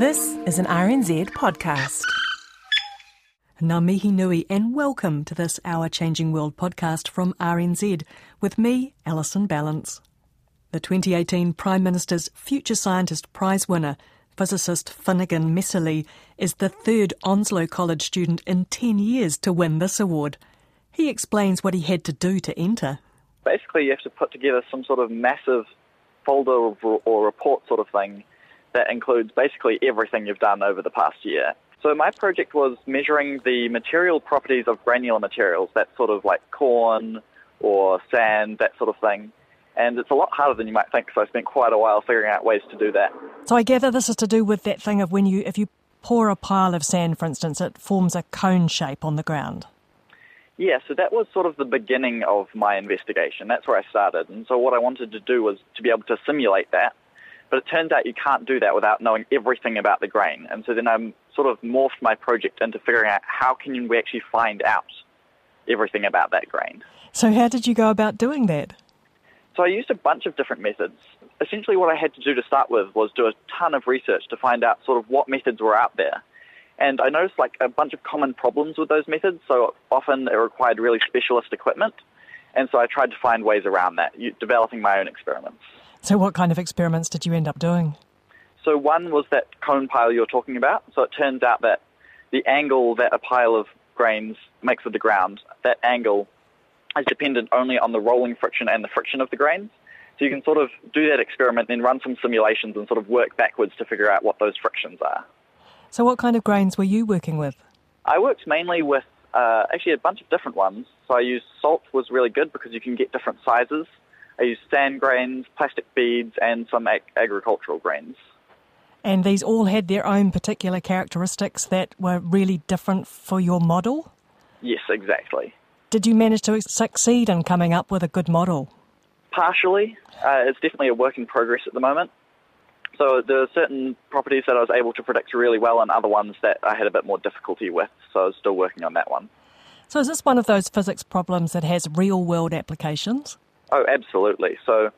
This is an RNZ podcast. Ngā mihi nui and welcome to this Our Changing World podcast from RNZ with me, Alison Ballance. The 2018 Prime Minister's Future Scientist Prize winner, physicist Finnegan Messerli, is the third Onslow College student in 10 years to win this award. He explains what he had to do to enter. Basically, you have to put together some sort of massive folder or report sort of thing that includes basically everything you've done over the past year so my project was measuring the material properties of granular materials, that sort of like corn or sand, that sort of thing. And it's a lot harder than you might think, so I spent quite a while figuring out ways to do that. So I gather this is to do with that thing of when you, if you pour a pile of sand, for instance, it forms a cone shape on the ground. Yeah, so that was sort of the beginning of my investigation. That's where I started. And so what I wanted to do was to be able to simulate that but it turns out you can't do that without knowing everything about the grain. And so then I sort of morphed my project into figuring out how can we actually find out everything about that grain. So how did you go about doing that? So I used a bunch of different methods. Essentially what I had to do to start with was do a ton of research to find out sort of what methods were out there. And I noticed like a bunch of common problems with those methods. So often it required really specialist equipment. And so I tried to find ways around that, developing my own experiments. So, what kind of experiments did you end up doing? So, one was that cone pile you're talking about. So, it turns out that the angle that a pile of grains makes with the ground, that angle is dependent only on the rolling friction and the friction of the grains. So, you can sort of do that experiment, then run some simulations and sort of work backwards to figure out what those frictions are. So, what kind of grains were you working with? I worked mainly with uh, actually a bunch of different ones. So, I used salt was really good because you can get different sizes. I used sand grains, plastic beads, and some ag- agricultural grains. And these all had their own particular characteristics that were really different for your model? Yes, exactly. Did you manage to succeed in coming up with a good model? Partially. Uh, it's definitely a work in progress at the moment. So there are certain properties that I was able to predict really well and other ones that I had a bit more difficulty with. So I was still working on that one. So is this one of those physics problems that has real world applications? Oh, absolutely. So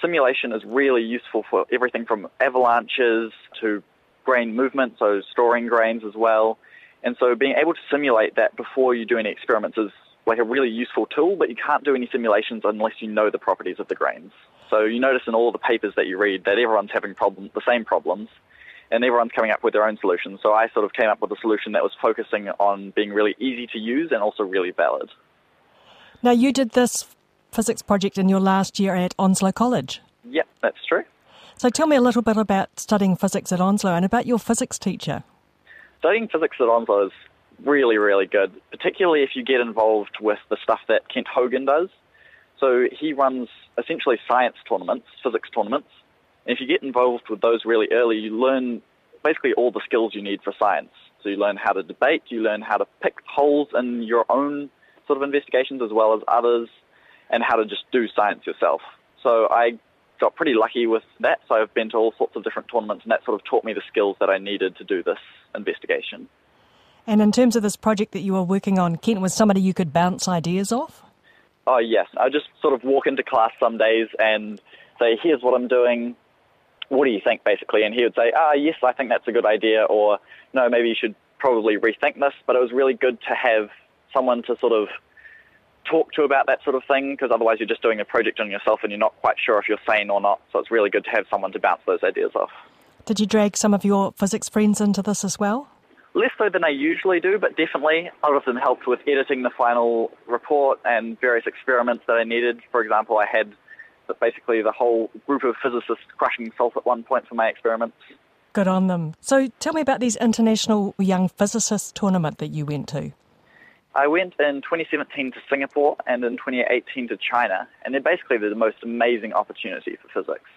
simulation is really useful for everything from avalanches to grain movement, so storing grains as well. And so being able to simulate that before you do any experiments is like a really useful tool, but you can't do any simulations unless you know the properties of the grains. So you notice in all the papers that you read that everyone's having problems, the same problems, and everyone's coming up with their own solutions. So I sort of came up with a solution that was focusing on being really easy to use and also really valid. Now you did this physics project in your last year at Onslow College. Yep, that's true. So tell me a little bit about studying physics at Onslow and about your physics teacher. Studying physics at Onslow is really, really good, particularly if you get involved with the stuff that Kent Hogan does. So he runs essentially science tournaments, physics tournaments. And if you get involved with those really early, you learn basically all the skills you need for science. So you learn how to debate, you learn how to pick holes in your own sort of investigations as well as others, and how to just do science yourself. So I got pretty lucky with that. So I've been to all sorts of different tournaments, and that sort of taught me the skills that I needed to do this investigation. And in terms of this project that you were working on, Kent was somebody you could bounce ideas off? Oh, yes. I just sort of walk into class some days and say, here's what I'm doing. What do you think, basically? And he would say, ah, yes, I think that's a good idea, or no, maybe you should probably rethink this. But it was really good to have someone to sort of talk to about that sort of thing because otherwise you're just doing a project on yourself and you're not quite sure if you're sane or not. So it's really good to have someone to bounce those ideas off. Did you drag some of your physics friends into this as well? Less so than I usually do, but definitely a lot of them helped with editing the final report and various experiments that I needed. For example, I had basically the whole group of physicists crushing salt at one point for my experiments. Good on them. So tell me about these international young physicists tournament that you went to. I went in 2017 to Singapore and in 2018 to China, and they're basically the most amazing opportunity for physics.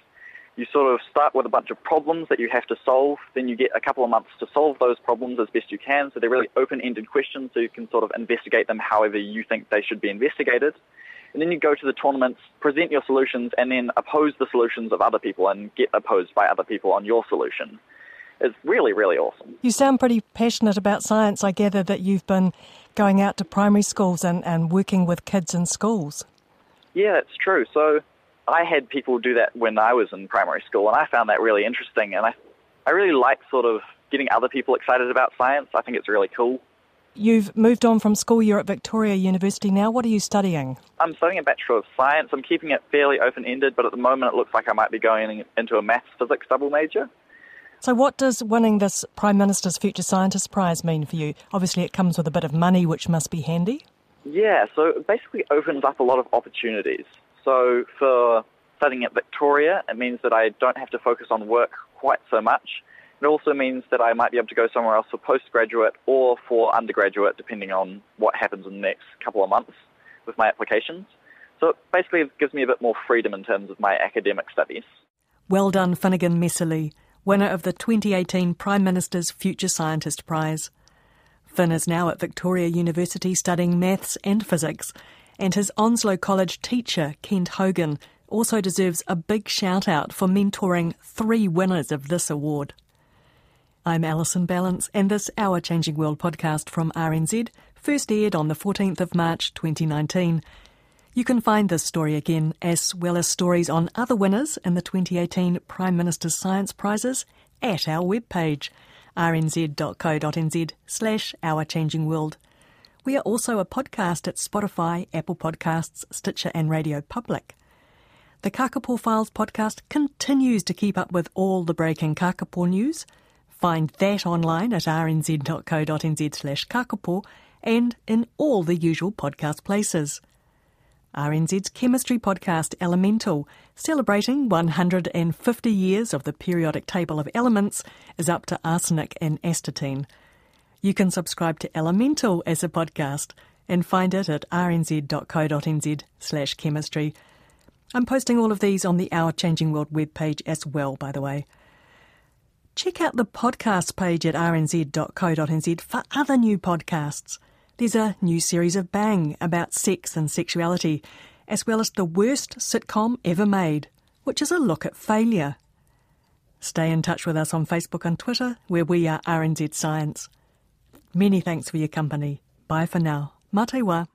you sort of start with a bunch of problems that you have to solve. Then you get a couple of months to solve those problems as best you can. So they're really open-ended questions, so you can sort of investigate them however you think they should be investigated. And then you go to the tournaments, present your solutions, and then oppose the solutions of other people and get opposed by other people on your solution. It's really, really awesome. You sound pretty passionate about science. I gather that you've been going out to primary schools and, and working with kids in schools. Yeah, it's true. So I had people do that when I was in primary school, and I found that really interesting. And I, I really like sort of getting other people excited about science. I think it's really cool. You've moved on from school. You're at Victoria University now. What are you studying? I'm studying a Bachelor of Science. I'm keeping it fairly open ended, but at the moment it looks like I might be going into a maths physics double major. So, what does winning this Prime Minister's Future Scientist Prize mean for you? Obviously, it comes with a bit of money, which must be handy. Yeah, so it basically opens up a lot of opportunities. So for studying at Victoria, it means that I don't have to focus on work quite so much. It also means that I might be able to go somewhere else for postgraduate or for undergraduate, depending on what happens in the next couple of months with my applications. So it basically gives me a bit more freedom in terms of my academic studies. Well done, Finnegan Messerli, winner of the 2018 Prime Minister's Future Scientist Prize. Finn is now at Victoria University studying maths and physics and his Onslow College teacher, Kent Hogan, also deserves a big shout out for mentoring three winners of this award. I'm Alison Ballance, and this Our Changing World podcast from RNZ first aired on the 14th of March 2019. You can find this story again, as well as stories on other winners in the 2018 Prime Minister's Science Prizes, at our webpage, rnz.co.nz slash Our Changing World. We are also a podcast at Spotify, Apple Podcasts, Stitcher, and Radio Public. The Kakapo Files podcast continues to keep up with all the breaking Kakapo news. Find that online at rnz.co.nz slash kakapo and in all the usual podcast places. RNZ's chemistry podcast Elemental, celebrating 150 years of the periodic table of elements, is up to arsenic and astatine. You can subscribe to Elemental as a podcast and find it at rnz.co.nz slash chemistry. I'm posting all of these on the Our Changing World webpage as well, by the way. Check out the podcast page at rnz.co.nz for other new podcasts. There's a new series of Bang about sex and sexuality, as well as the worst sitcom ever made, which is a look at failure. Stay in touch with us on Facebook and Twitter, where we are RNZ Science. Many thanks for your company. Bye for now. Mā te wā.